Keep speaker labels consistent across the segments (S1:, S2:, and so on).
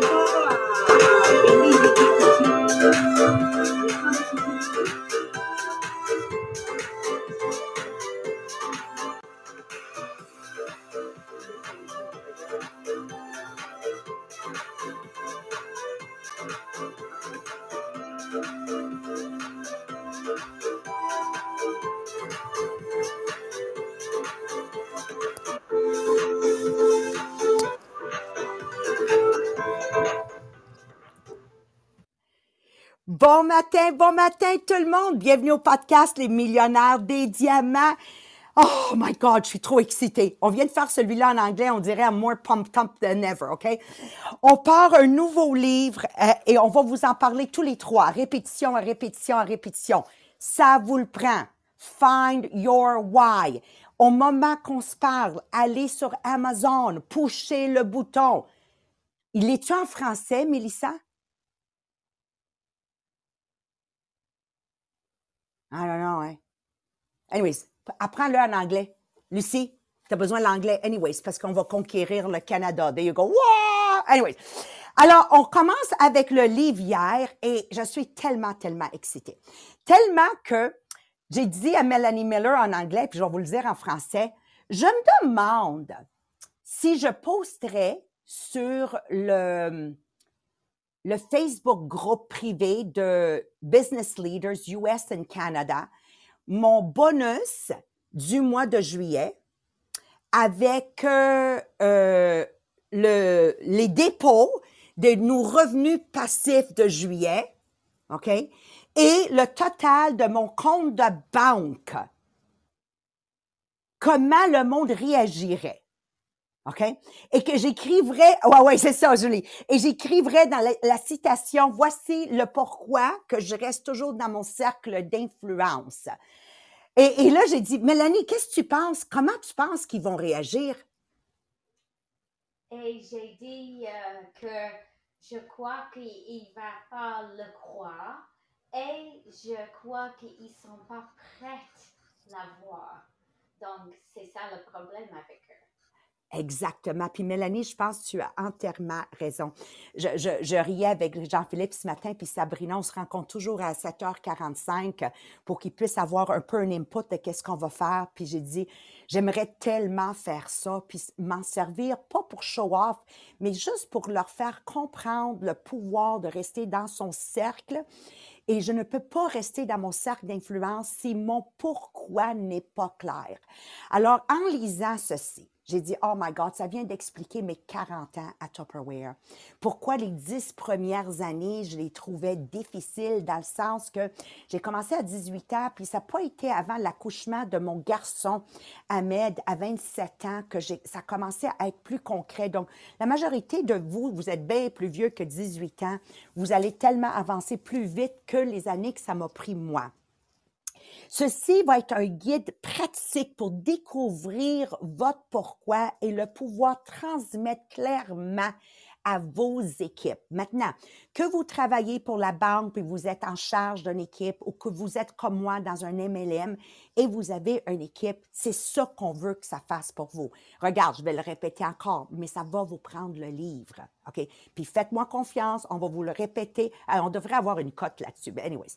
S1: 你刚刚说，那个，呃，林丽，你你母亲，你，你，你，Bon matin, bon matin tout le monde. Bienvenue au podcast Les millionnaires des diamants. Oh my God, je suis trop excitée. On vient de faire celui-là en anglais, on dirait more pumped than ever, OK? On part un nouveau livre euh, et on va vous en parler tous les trois, répétition répétition répétition. Ça vous le prend. Find your why. Au moment qu'on se parle, allez sur Amazon, poussez le bouton. Il est-tu en français, Mélissa? I don't know, hein? Anyways, apprends-le en anglais. Lucie, tu as besoin de l'anglais. Anyways, parce qu'on va conquérir le Canada. There you go. Anyways. Alors, on commence avec le livre hier et je suis tellement, tellement excitée. Tellement que j'ai dit à Melanie Miller en anglais, puis je vais vous le dire en français, je me demande si je posterais sur le, le Facebook groupe privé de Business Leaders US and Canada, mon bonus du mois de juillet avec euh, euh, le, les dépôts de nos revenus passifs de juillet, OK? Et le total de mon compte de banque. Comment le monde réagirait? OK? Et que j'écrivrais, ouais, ouais, c'est ça, Julie. Et j'écrivrais dans la, citation, voici le pourquoi que je reste toujours dans mon cercle d'influence. Et, et, là, j'ai dit, Mélanie, qu'est-ce que tu penses? Comment tu penses qu'ils vont réagir?
S2: Et j'ai dit euh, que je crois qu'il va pas le croire et je crois qu'ils sont pas prêts à la voir. Donc, c'est ça le problème avec.
S1: Exactement. Puis Mélanie, je pense que tu as entièrement raison. Je, je, je riais avec Jean-Philippe ce matin, puis Sabrina, on se rencontre toujours à 7h45 pour qu'ils puissent avoir un peu un input de qu'est-ce qu'on va faire. Puis j'ai dit, j'aimerais tellement faire ça, puis m'en servir, pas pour show off, mais juste pour leur faire comprendre le pouvoir de rester dans son cercle. Et je ne peux pas rester dans mon cercle d'influence si mon pourquoi n'est pas clair. Alors, en lisant ceci, j'ai dit, oh my God, ça vient d'expliquer mes 40 ans à Tupperware. Pourquoi les 10 premières années, je les trouvais difficiles dans le sens que j'ai commencé à 18 ans, puis ça n'a pas été avant l'accouchement de mon garçon, Ahmed, à 27 ans, que ça a commencé à être plus concret. Donc, la majorité de vous, vous êtes bien plus vieux que 18 ans. Vous allez tellement avancer plus vite que les années que ça m'a pris moi. Ceci va être un guide pratique pour découvrir votre pourquoi et le pouvoir transmettre clairement à vos équipes. Maintenant, que vous travaillez pour la banque et vous êtes en charge d'une équipe ou que vous êtes comme moi dans un MLM et vous avez une équipe, c'est ça qu'on veut que ça fasse pour vous. Regarde, je vais le répéter encore, mais ça va vous prendre le livre. OK? Puis faites-moi confiance, on va vous le répéter. Alors, on devrait avoir une cote là-dessus. Mais anyways,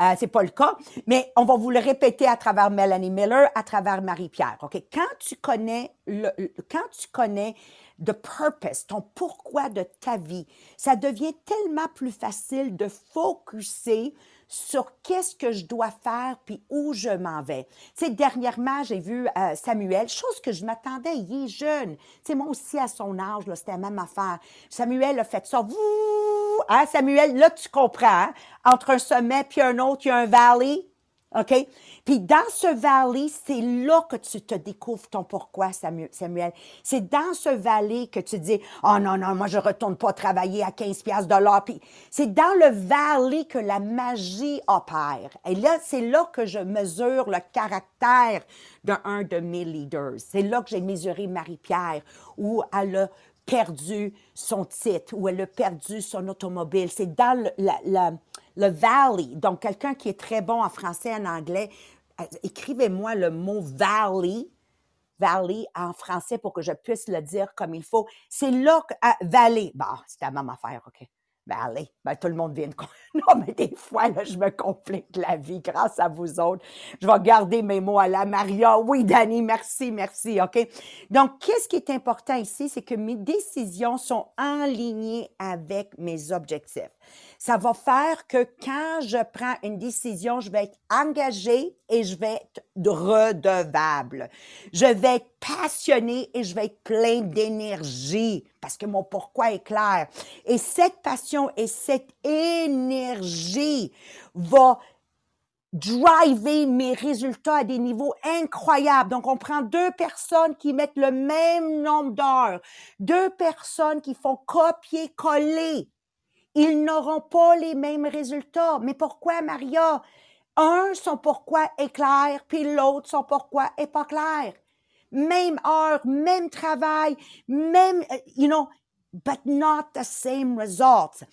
S1: euh, c'est pas le cas, mais on va vous le répéter à travers Melanie Miller, à travers Marie-Pierre. OK? Quand tu connais le, quand tu connais de purpose, ton pourquoi de ta vie, ça devient tellement plus facile de focuser sur qu'est-ce que je dois faire puis où je m'en vais. Tu sais, dernièrement, j'ai vu euh, Samuel, chose que je m'attendais, il est jeune. Tu sais, moi aussi, à son âge, c'était la même affaire. Samuel a fait ça. Hein, Samuel, là, tu comprends, hein? entre un sommet puis un autre, il y a un valley. OK? Puis dans ce vallée, c'est là que tu te découvres ton pourquoi, Samuel. C'est dans ce vallée que tu dis, oh non, non, moi je retourne pas travailler à 15 pièces de. Puis c'est dans le vallée que la magie opère. Et là, c'est là que je mesure le caractère d'un de mes leaders. C'est là que j'ai mesuré Marie-Pierre, où elle a perdu son titre, où elle a perdu son automobile. C'est dans le, le valley, donc quelqu'un qui est très bon en français et en anglais, euh, écrivez-moi le mot valley. Valley en français pour que je puisse le dire comme il faut. C'est là que, ah, Valley. Bon, c'est la même affaire, OK. Ben allez, ben tout le monde vient de... Non, mais des fois, là, je me complique la vie grâce à vous autres. Je vais garder mes mots à la Maria. Oui, Dani, merci, merci, OK? Donc, qu'est-ce qui est important ici? C'est que mes décisions sont alignées avec mes objectifs. Ça va faire que quand je prends une décision, je vais être engagée et je vais être redevable. Je vais être passionnée et je vais être plein d'énergie parce que mon pourquoi est clair. Et cette passion et cette énergie va driver mes résultats à des niveaux incroyables. Donc, on prend deux personnes qui mettent le même nombre d'heures, deux personnes qui font copier-coller. Ils n'auront pas les mêmes résultats. Mais pourquoi, Maria? Un, son pourquoi est clair, puis l'autre, son pourquoi est pas clair. Même heure, même travail, même, euh, you know, but not the same results.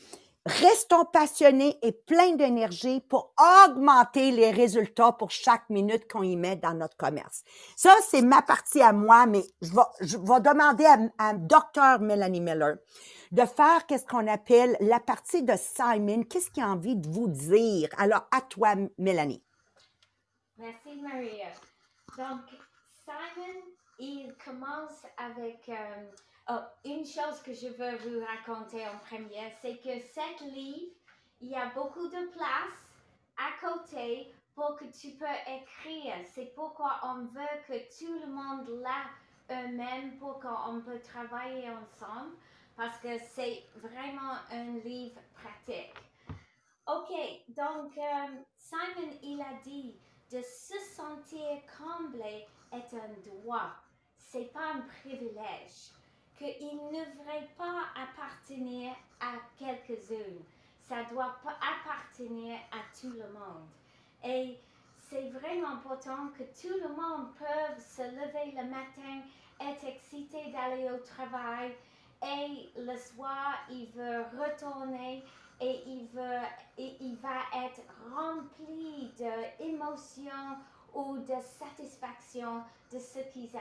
S1: Restons passionnés et pleins d'énergie pour augmenter les résultats pour chaque minute qu'on y met dans notre commerce. Ça, c'est ma partie à moi, mais je vais, demander à, à Dr. Melanie Miller de faire qu'est-ce qu'on appelle la partie de Simon. Qu'est-ce qu'il a envie de vous dire? Alors, à toi, Mélanie.
S2: Merci, Maria. Donc, Simon, il commence avec euh, oh, une chose que je veux vous raconter en première, c'est que cette livre, il y a beaucoup de place à côté pour que tu peux écrire. C'est pourquoi on veut que tout le monde l'a eux-mêmes pour qu'on peut travailler ensemble parce que c'est vraiment un livre pratique. Ok, donc euh, Simon, il a dit de se sentir comblé est un droit, c'est pas un privilège, qu'il ne devrait pas appartenir à quelques-uns, ça doit appartenir à tout le monde. Et c'est vraiment important que tout le monde peut se lever le matin, être excité d'aller au travail, et le soir, il veut retourner et il, veut, et il va être rempli d'émotions ou de satisfaction de ce qu'ils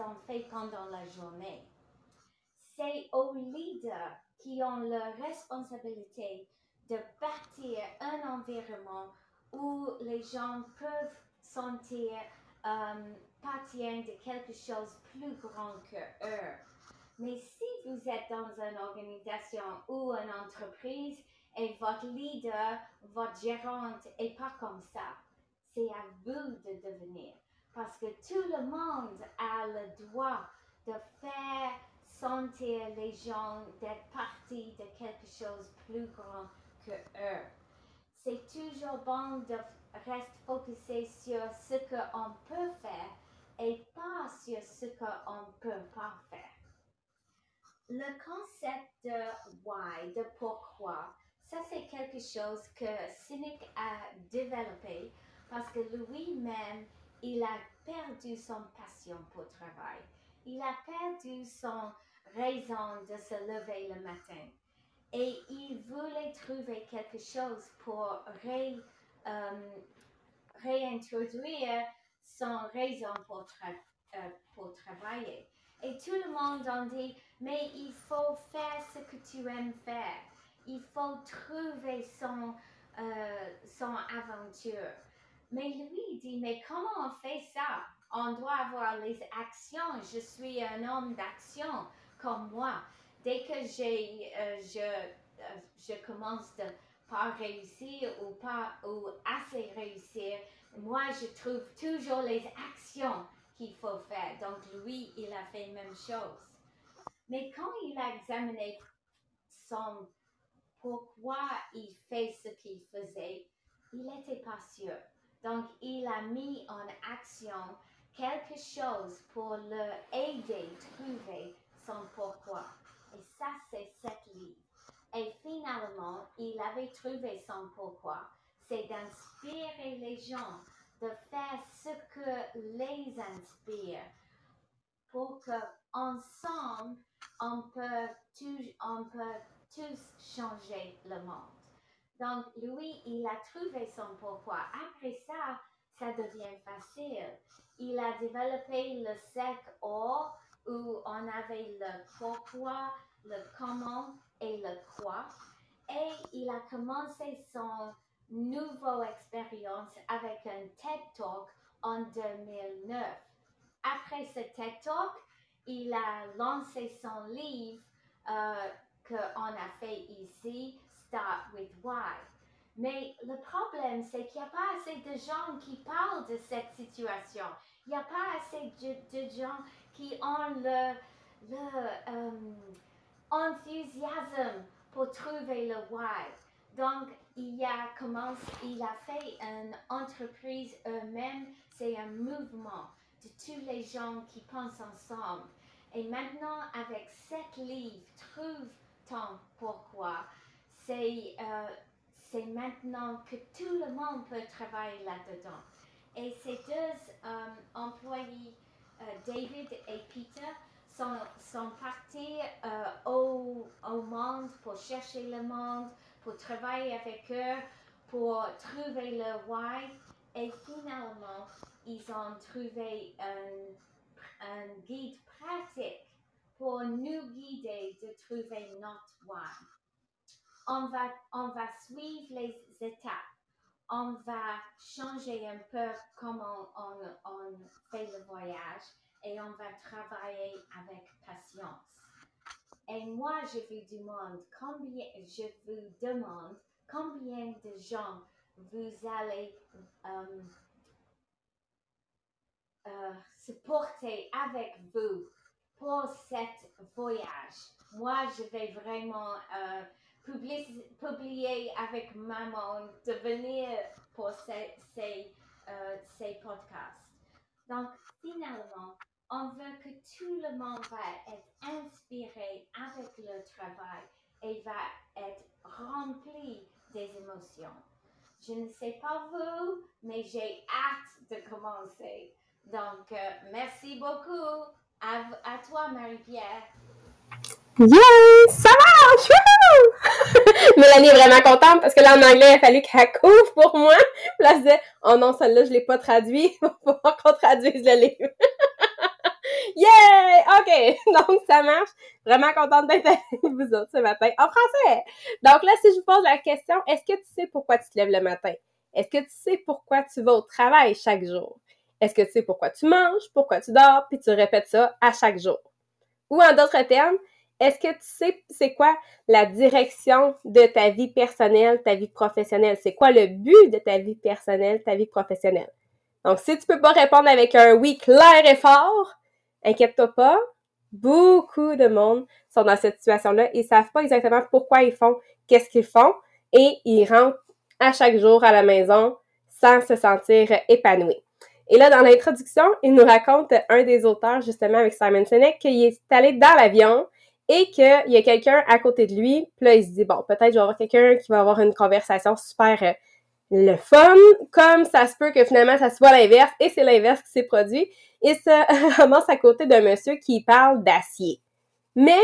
S2: ont fait, pendant la journée. C'est aux leaders qui ont la responsabilité de bâtir un environnement où les gens peuvent sentir euh, partir de quelque chose plus grand que eux. Mais si vous êtes dans une organisation ou une entreprise et votre leader, votre gérante n'est pas comme ça, c'est à vous de devenir. Parce que tout le monde a le droit de faire sentir les gens d'être partie de quelque chose plus grand que eux. C'est toujours bon de rester focusé sur ce qu'on peut faire et pas sur ce qu'on ne peut pas faire le concept de why, de pourquoi, ça c'est quelque chose que Cynic a développé parce que lui-même, il a perdu son passion pour le travail. Il a perdu son raison de se lever le matin. Et il voulait trouver quelque chose pour euh, réintroduire son raison pour, euh, pour travailler. Et tout le monde en dit, mais il faut faire ce que tu aimes faire. Il faut trouver son, euh, son aventure. Mais lui dit, mais comment on fait ça? On doit avoir les actions. Je suis un homme d'action comme moi. Dès que j'ai, euh, je, euh, je commence de pas réussir ou pas ou assez réussir, moi je trouve toujours les actions qu'il faut faire. Donc lui, il a fait la même chose. Mais quand il a examiné son pourquoi il fait ce qu'il faisait, il n'était pas sûr. Donc il a mis en action quelque chose pour l'aider à trouver son pourquoi. Et ça, c'est cette livre. Et finalement, il avait trouvé son pourquoi. C'est d'inspirer les gens de faire ce que les inspire pour que ensemble on peut, on peut tous changer le monde. Donc lui, il a trouvé son pourquoi. Après ça, ça devient facile. Il a développé le sec or où on avait le pourquoi, le comment et le quoi. Et il a commencé son nouvelle expérience avec un TED Talk en 2009. Après ce TED Talk, il a lancé son livre euh, qu'on a fait ici, Start with Why. Mais le problème, c'est qu'il n'y a pas assez de gens qui parlent de cette situation. Il n'y a pas assez de, gens qui ont le, euh, enthousiasme pour trouver le why. Donc, il a commencé, il a fait une entreprise eux-mêmes, c'est un mouvement de tous les gens qui pensent ensemble. Et maintenant, avec cette livre, Trouve ton pourquoi, c'est euh, maintenant que tout le monde peut travailler là-dedans. Et ces deux euh, employés, euh, David et Peter, sont, sont partis au, au monde pour chercher le monde, pour travailler avec eux, pour trouver le why. Et finalement, ils ont trouvé un, guide pratique pour nous guider de trouver notre why. On va, on va suivre les étapes. On va changer un peu comment on fait le voyage et on va travailler avec patience. Et moi, je vous demande combien, je vous demande combien de gens vous allez euh, euh, supporter avec vous pour cet voyage. Moi, je vais vraiment euh, publier, avec maman de venir pour ces, ces podcasts. Donc, finalement, on veut que tout le monde va être inspiré avec le travail et va être rempli des émotions. Je ne sais pas vous, mais j'ai hâte de commencer. Donc, euh, merci beaucoup. À, toi, Marie-Pierre.
S3: Yes! Ça marche! Mélanie est vraiment contente parce que là, en anglais, il a fallu qu'elle couvre pour moi. Là, elle disait, oh non, celle-là, je l'ai pas traduit. Il va falloir qu'on traduise le livre. Yeah! OK! Donc, ça marche. Vraiment contente d'être avec vous autres ce matin en français. Donc là, si je vous pose la question, est-ce que tu sais pourquoi tu te lèves le matin? Est-ce que tu sais pourquoi tu vas au travail chaque jour? Est-ce que tu sais pourquoi tu manges, pourquoi tu dors, puis tu répètes ça à chaque jour? Ou en d'autres termes, est-ce que tu sais c'est quoi la direction de ta vie personnelle, ta vie professionnelle? C'est quoi le but de ta vie personnelle, ta vie professionnelle? Donc, si tu peux pas répondre avec un oui clair et fort, inquiète-toi pas, beaucoup de monde sont dans cette situation-là. Ils savent pas exactement pourquoi ils font, qu'est-ce qu'ils font, et ils rentrent à chaque jour à la maison sans se sentir épanouis. Et là, dans l'introduction, il nous raconte un des auteurs, justement, avec Simon Sinek, qu'il est allé dans l'avion et qu'il y a quelqu'un à côté de lui. Puis là, il se dit, bon, peut-être je vais avoir quelqu'un qui va avoir une conversation super euh, le fun, comme ça se peut que finalement ça soit l'inverse, et c'est l'inverse qui s'est produit. Il se ramasse à côté d'un monsieur qui parle d'acier. Mais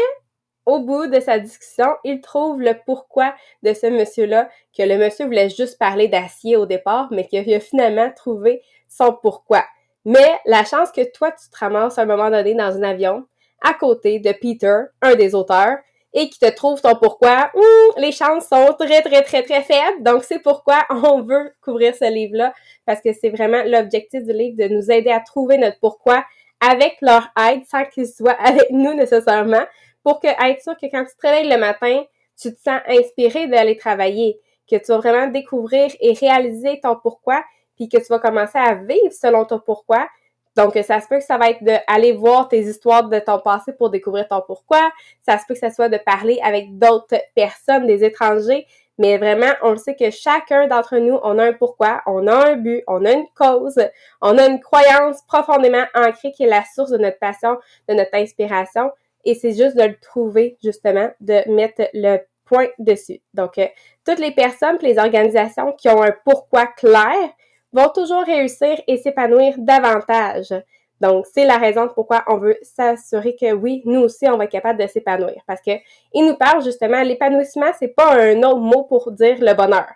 S3: au bout de sa discussion, il trouve le pourquoi de ce monsieur-là, que le monsieur voulait juste parler d'acier au départ, mais qu'il a finalement trouvé son pourquoi. Mais la chance que toi, tu te ramasses à un moment donné dans un avion, à côté de Peter, un des auteurs, et qui te trouve ton pourquoi, les chances sont très, très, très, très faibles. Donc, c'est pourquoi on veut couvrir ce livre-là, parce que c'est vraiment l'objectif du livre de nous aider à trouver notre pourquoi avec leur aide, sans qu'ils soient avec nous nécessairement, pour que, être sûr que quand tu te réveilles le matin, tu te sens inspiré d'aller travailler, que tu vas vraiment découvrir et réaliser ton pourquoi, puis que tu vas commencer à vivre selon ton pourquoi, donc, ça se peut que ça va être d'aller voir tes histoires de ton passé pour découvrir ton pourquoi. Ça se peut que ça soit de parler avec d'autres personnes, des étrangers. Mais vraiment, on le sait que chacun d'entre nous, on a un pourquoi, on a un but, on a une cause, on a une croyance profondément ancrée qui est la source de notre passion, de notre inspiration. Et c'est juste de le trouver, justement, de mettre le point dessus. Donc, euh, toutes les personnes, les organisations qui ont un pourquoi clair, vont toujours réussir et s'épanouir davantage. Donc, c'est la raison pourquoi on veut s'assurer que oui, nous aussi, on va être capable de s'épanouir. Parce que il nous parle justement, l'épanouissement, c'est pas un autre mot pour dire le bonheur.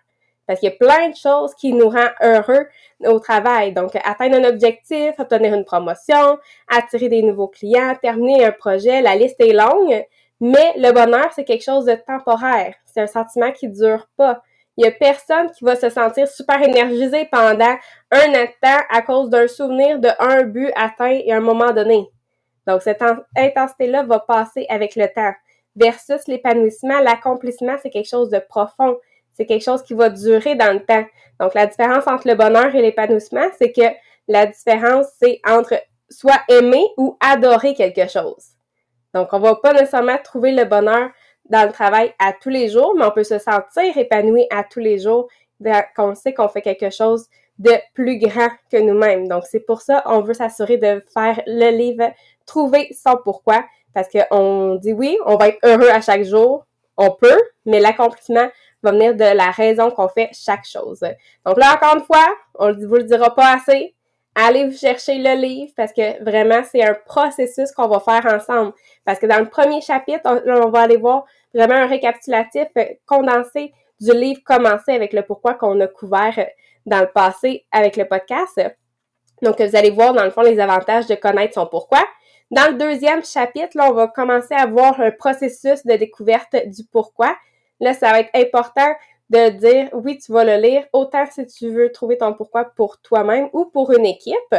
S3: Parce qu'il y a plein de choses qui nous rendent heureux au travail. Donc, atteindre un objectif, obtenir une promotion, attirer des nouveaux clients, terminer un projet, la liste est longue. Mais le bonheur, c'est quelque chose de temporaire. C'est un sentiment qui dure pas. Il y a personne qui va se sentir super énergisé pendant un instant à cause d'un souvenir de un but atteint à un moment donné. Donc, cette intensité-là va passer avec le temps. Versus l'épanouissement, l'accomplissement, c'est quelque chose de profond. C'est quelque chose qui va durer dans le temps. Donc, la différence entre le bonheur et l'épanouissement, c'est que la différence, c'est entre soit aimer ou adorer quelque chose. Donc, on va pas nécessairement trouver le bonheur dans le travail à tous les jours, mais on peut se sentir épanoui à tous les jours quand on sait qu'on fait quelque chose de plus grand que nous-mêmes. Donc, c'est pour ça on veut s'assurer de faire le livre Trouver son pourquoi, parce qu'on dit oui, on va être heureux à chaque jour, on peut, mais l'accomplissement va venir de la raison qu'on fait chaque chose. Donc là, encore une fois, on ne vous le dira pas assez, allez vous chercher le livre parce que vraiment, c'est un processus qu'on va faire ensemble. Parce que dans le premier chapitre, on, va aller voir vraiment un récapitulatif euh, condensé du livre commencé avec le pourquoi qu'on a couvert euh, dans le passé avec le podcast. Donc, vous allez voir dans le fond les avantages de connaître son pourquoi. Dans le deuxième chapitre, là, on va commencer à voir un processus de découverte du pourquoi. Là, ça va être important de dire oui, tu vas le lire, autant si tu veux trouver ton pourquoi pour toi-même ou pour une équipe.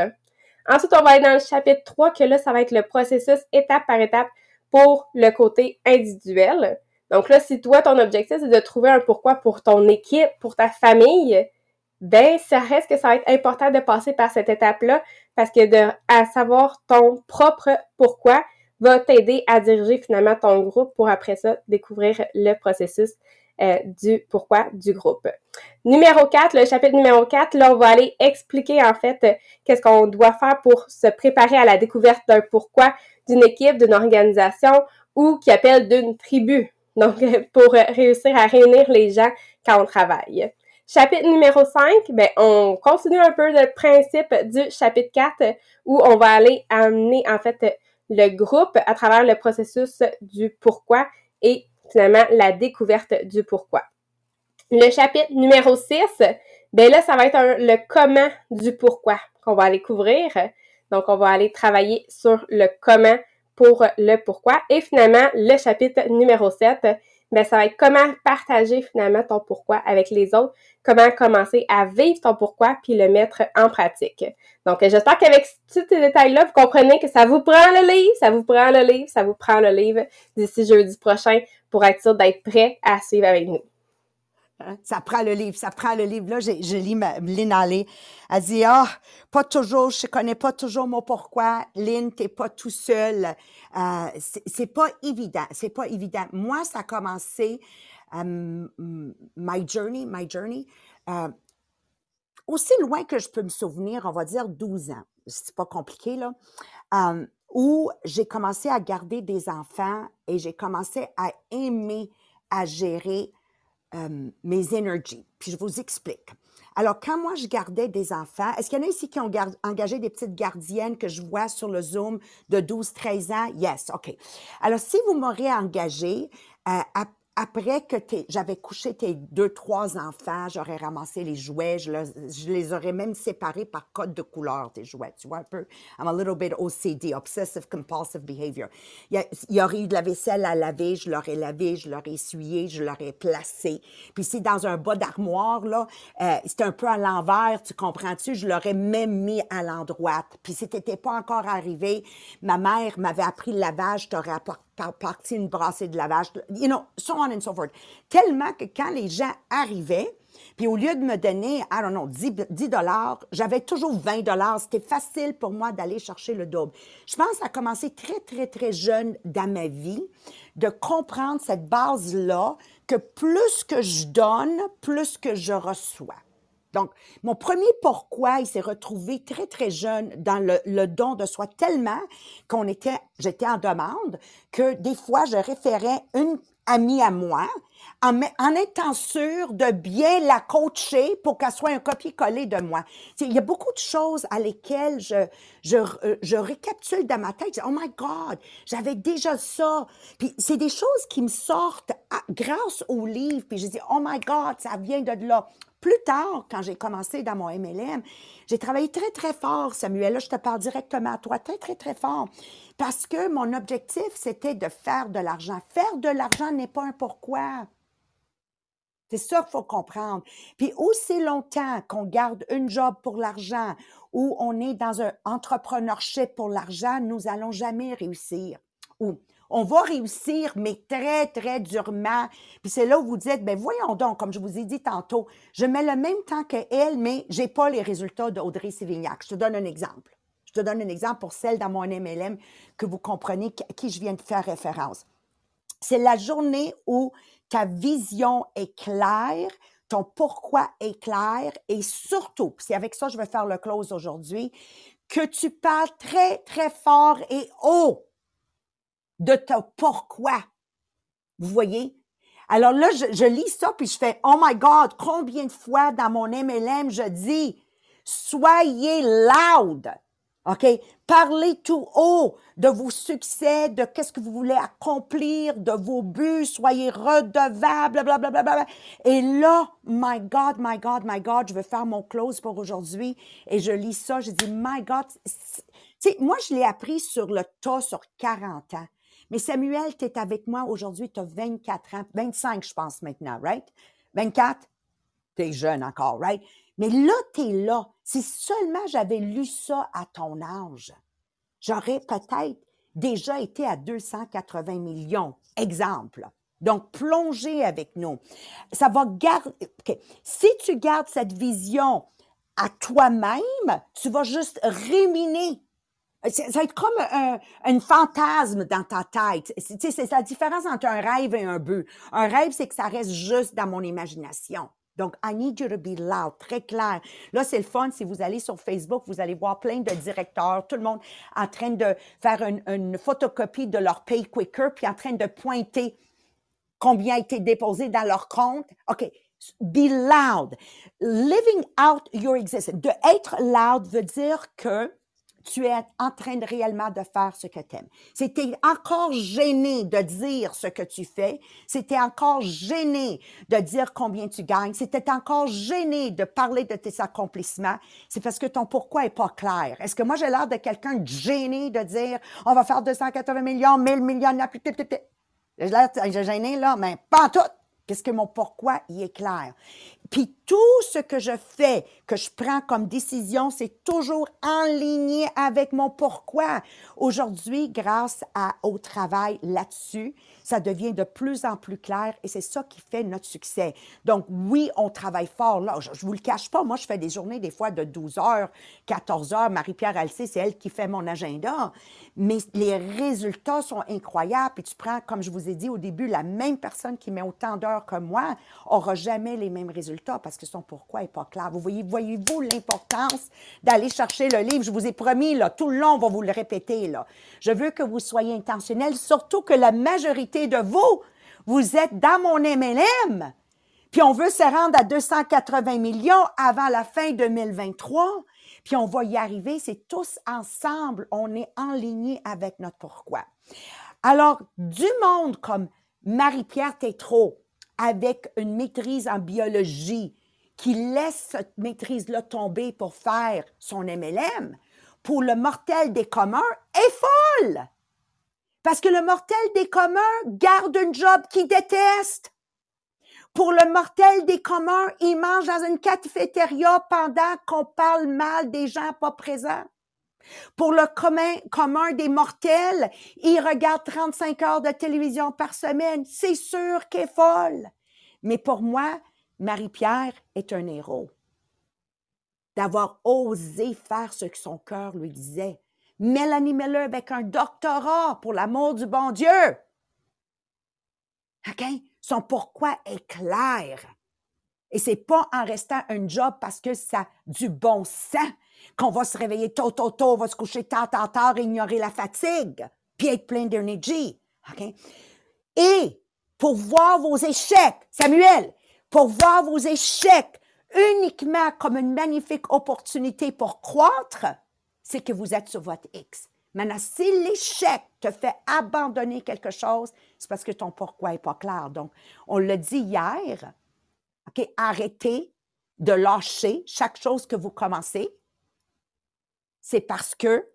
S3: Ensuite, on va aller dans le chapitre 3, que là, ça va être le processus étape par étape pour le côté individuel. Donc là, si toi, ton objectif, c'est de trouver un pourquoi pour ton équipe, pour ta famille, ben, ça reste que ça va être important de passer par cette étape-là parce que de à savoir ton propre pourquoi va t'aider à diriger finalement ton groupe pour après ça découvrir le processus euh, du pourquoi du groupe. Numéro 4, le chapitre numéro 4, là, on va aller expliquer en fait euh, qu'est-ce qu'on doit faire pour se préparer à la découverte d'un pourquoi d'une équipe, d'une organisation ou qui appelle d'une tribu. Donc, pour réussir à réunir les gens quand on travaille. Chapitre numéro 5, ben, on continue un peu le principe du chapitre 4 où on va aller amener en fait le groupe à travers le processus du pourquoi et finalement la découverte du pourquoi. Le chapitre numéro 6, ben là, ça va être le comment du pourquoi qu'on va aller couvrir. Donc, on va aller travailler sur le comment pour le pourquoi. Et finalement, le chapitre numéro 7, ben, ça va être comment partager finalement ton pourquoi avec les autres, comment commencer à vivre ton pourquoi puis le mettre en pratique. Donc, j'espère qu'avec tous ces détails-là, vous comprenez que ça vous prend le livre, ça vous prend le livre, ça vous prend le livre d'ici jeudi prochain pour être sûr d'être prêt à suivre avec nous.
S1: Hein? Ça prend le livre, ça prend le livre. Là, je, lis Lynn Allé. Elle dit, ah, pas toujours, je connais pas toujours mon pourquoi. Lynn, t'es pas tout seul. Euh, c'est pas évident, c'est pas évident. Moi, ça a commencé, euh, my journey, my journey, euh, aussi loin que je peux me souvenir, on va dire 12 ans. C'est pas compliqué, là. Où j'ai commencé à garder des enfants et j'ai commencé à aimer à gérer euh, mes énergies. Puis je vous explique. Alors, quand moi, je gardais des enfants, est-ce qu'il y en a ici qui ont engagé des petites gardiennes que je vois sur le Zoom de 12-13 ans? Yes, OK. Alors, si vous m'aurez engagé, euh, après que j'avais couché tes deux, trois enfants, j'aurais ramassé les jouets, je, les aurais même séparés par code de couleur, tes jouets, tu vois un peu. I'm a little bit OCD, Obsessive Compulsive Behavior. Il y, aurait eu de la vaisselle à laver, je l'aurais lavé, je l'aurais essuyé, je l'aurais placé. Puis si dans un bas d'armoire, là, euh, c'était un peu à l'envers, tu comprends-tu, je l'aurais même mis à l'endroit. Puis si t'étais pas encore arrivé, ma mère m'avait appris le lavage, t'aurais apporté par partie une brassée de lavage, you know, so on and so forth. Tellement que quand les gens arrivaient, puis au lieu de me donner, I don't know, 10 dollars, j'avais toujours 20 dollars. C'était facile pour moi d'aller chercher le double. Je pense à commencer très, très, très jeune dans ma vie de comprendre cette base-là que plus que je donne, plus que je reçois. Donc, mon premier pourquoi, il s'est retrouvé très, très jeune dans le, don de soi tellement qu'on était, j'étais en demande que des fois, je référais une, amie à moi, en, en étant sûre de bien la coacher pour qu'elle soit un copier-coller de moi. il y a beaucoup de choses à lesquelles je, je, euh, récapitule dans ma tête. Oh my God, j'avais déjà ça. Puis c'est des choses qui me sortent grâce au livre. Puis je dis, oh my God, ça vient de là. Plus tard, quand j'ai commencé dans mon MLM, j'ai travaillé très, très fort, Samuel. Là, je te parle directement à toi, très, très, très fort. Parce que mon objectif, c'était de faire de l'argent. Faire de l'argent n'est pas un pourquoi. C'est ça qu'il faut comprendre. Puis aussi longtemps qu'on garde une job pour l'argent ou on est dans un entrepreneurship pour l'argent, nous allons jamais réussir. Ou on va réussir, mais très, très durement. Puis c'est là où vous dites, ben voyons donc, comme je vous ai dit tantôt, je mets le même temps qu'elle, mais j'ai pas les résultats d'Audrey Sévignac. Je te donne un exemple. Je te donne un exemple pour celle dans mon MLM que vous comprenez à qui je viens de faire référence. C'est la journée où ta vision est claire, ton pourquoi est clair et surtout, c'est avec ça que je vais faire le close aujourd'hui, que tu parles très, très fort et haut de ton pourquoi? Vous voyez? Alors là, je, lis ça, puis je fais, oh my God, combien de fois dans mon MLM, je dis, soyez loud. OK? Parlez tout haut de vos succès, de qu'est-ce que vous voulez accomplir, de vos buts, soyez redevables, blablabla. Bla, Et là, my God, my God, my God, je vais faire mon close pour aujourd'hui et je lis ça, je dis, my God, tu sais, moi, je l'ai appris sur le tas sur 40 ans. Mais Samuel, tu es avec moi aujourd'hui, tu as 24 ans, 25 je pense maintenant, right? 24? Tu es jeune encore, right? Mais là, tu es là. Si seulement j'avais lu ça à ton âge, j'aurais peut-être déjà été à 280 millions. Exemple. Donc, plongez avec nous. Ça va garder. Si tu gardes cette vision à toi-même, tu vas juste réminer ça va être comme un, un fantasme dans ta tête. C'est la différence entre un rêve et un but. Un rêve, c'est que ça reste juste dans mon imagination. Donc, I need you to be loud, très clair. Là, c'est le fun. Si vous allez sur Facebook, vous allez voir plein de directeurs, tout le monde en train de faire une, une photocopie de leur Pay Quicker, puis en train de pointer combien a été déposé dans leur compte. OK. Be loud. Living out your existence. De être loud veut dire que tu es en train de réellement de faire ce que tu aimes. C'était encore gêné de dire ce que tu fais, c'était encore gêné de dire combien tu gagnes, c'était encore gêné de parler de tes accomplissements, c'est parce que ton pourquoi est pas clair. Est-ce que moi j'ai l'air de quelqu'un gêné de dire on va faire 280 millions, 1000 millions, j'ai l'air gêné là, mais pas tout. Qu'est-ce que mon pourquoi y est clair? Puis tout ce que je fais, que je prends comme décision, c'est toujours en ligne avec mon pourquoi. Aujourd'hui, grâce au travail là-dessus, ça devient de plus en plus clair et c'est ça qui fait notre succès. Donc oui, on travaille fort là. Je, ne vous le cache pas, moi je fais des journées des fois de 12 heures, 14 heures. Marie-Pierre Alcé, c'est elle qui fait mon agenda. Mais les résultats sont incroyables. Puis tu prends, comme je vous ai dit au début, la même personne qui met autant d'heures que moi aura jamais les mêmes résultats parce que son pourquoi n'est pas clair. Vous voyez, voyez-vous l'importance d'aller chercher le livre? Je vous ai promis, là, tout le long, on va vous le répéter. Là. Je veux que vous soyez intentionnels, surtout que la majorité de vous, vous êtes dans mon MLM. Puis on veut se rendre à 280 millions avant la fin 2023. Puis on va y arriver, c'est tous ensemble, on est en ligne avec notre pourquoi. Alors, du monde comme Marie-Pierre Tétrault, avec une maîtrise en biologie qui laisse cette maîtrise-là tomber pour faire son MLM, pour le mortel des communs, est folle. Parce que le mortel des communs garde un job qu'il déteste. Pour le mortel des communs, il mange dans une cafétéria pendant qu'on parle mal des gens pas présents. Pour le commun, des mortels, il regarde 35 heures de télévision par semaine. C'est sûr qu'elle est folle. Mais pour moi, Marie-Pierre est un héros. D'avoir osé faire ce que son cœur lui disait. Mélanie Miller avec un doctorat pour l'amour du bon Dieu. OK? Son pourquoi est clair. Et c'est pas en restant un job parce que ça a du bon sens qu'on va se réveiller tôt, tôt, tôt, on va se coucher tard, tard, tard, ignorer la fatigue, puis être plein d'énergie. Et pour voir vos échecs, Samuel, pour voir vos échecs uniquement comme une magnifique opportunité pour croître, c'est que vous êtes sur votre X. Maintenant, si l'échec te fait abandonner quelque chose, c'est parce que ton pourquoi n'est pas clair. Donc, on l'a dit hier, OK, arrêtez de lâcher chaque chose que vous commencez. C'est parce que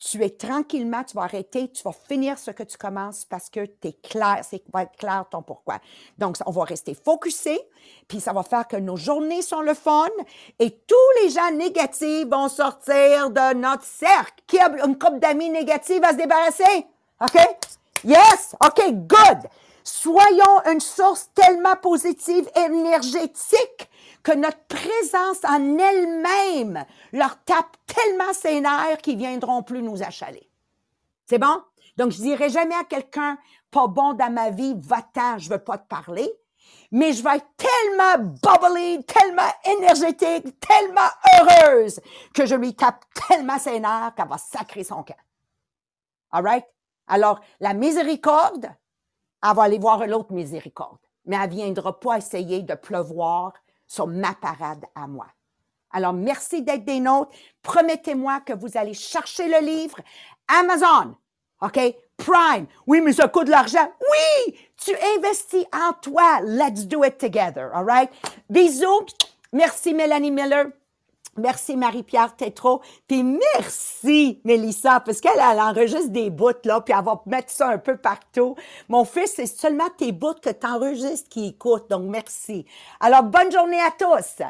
S1: tu es tranquillement, tu vas arrêter, tu vas finir ce que tu commences parce que tu es clair, c'est clair ton pourquoi. Donc, on va rester focusé, puis ça va faire que nos journées sont le fun et tous les gens négatifs vont sortir de notre cercle. Qui a une couple d'amis négatifs à se débarrasser? OK? Yes? OK, good. Soyons une source tellement positive, énergétique, que notre présence en elle-même leur tape tellement ses nerfs qu'ils viendront plus nous achaler. C'est bon? Donc, je dirai jamais à quelqu'un pas bon dans ma vie, va-t'en, je veux pas te parler. Mais je vais être tellement bubbly, tellement énergétique, tellement heureuse que je lui tape tellement ses nerfs qu'elle va sacrer son camp. All right? Alors, la miséricorde, elle va aller voir l'autre miséricorde. Mais elle viendra pas essayer de pleuvoir sur ma parade à moi. Alors, merci d'être des nôtres. Promettez-moi que vous allez chercher le livre Amazon. OK? Prime. Oui, mais ça coûte de l'argent. Oui! Tu investis en toi. Let's do it together. All right? Bisous. Merci, Mélanie Miller. Merci Marie-Pierre Tétrault. Puis merci Mélissa, parce qu'elle enregistre des bouts, là, puis elle va mettre ça un peu partout. Mon fils, c'est seulement tes bouts que tu enregistres qui écoutent, donc merci. Alors, bonne journée à tous.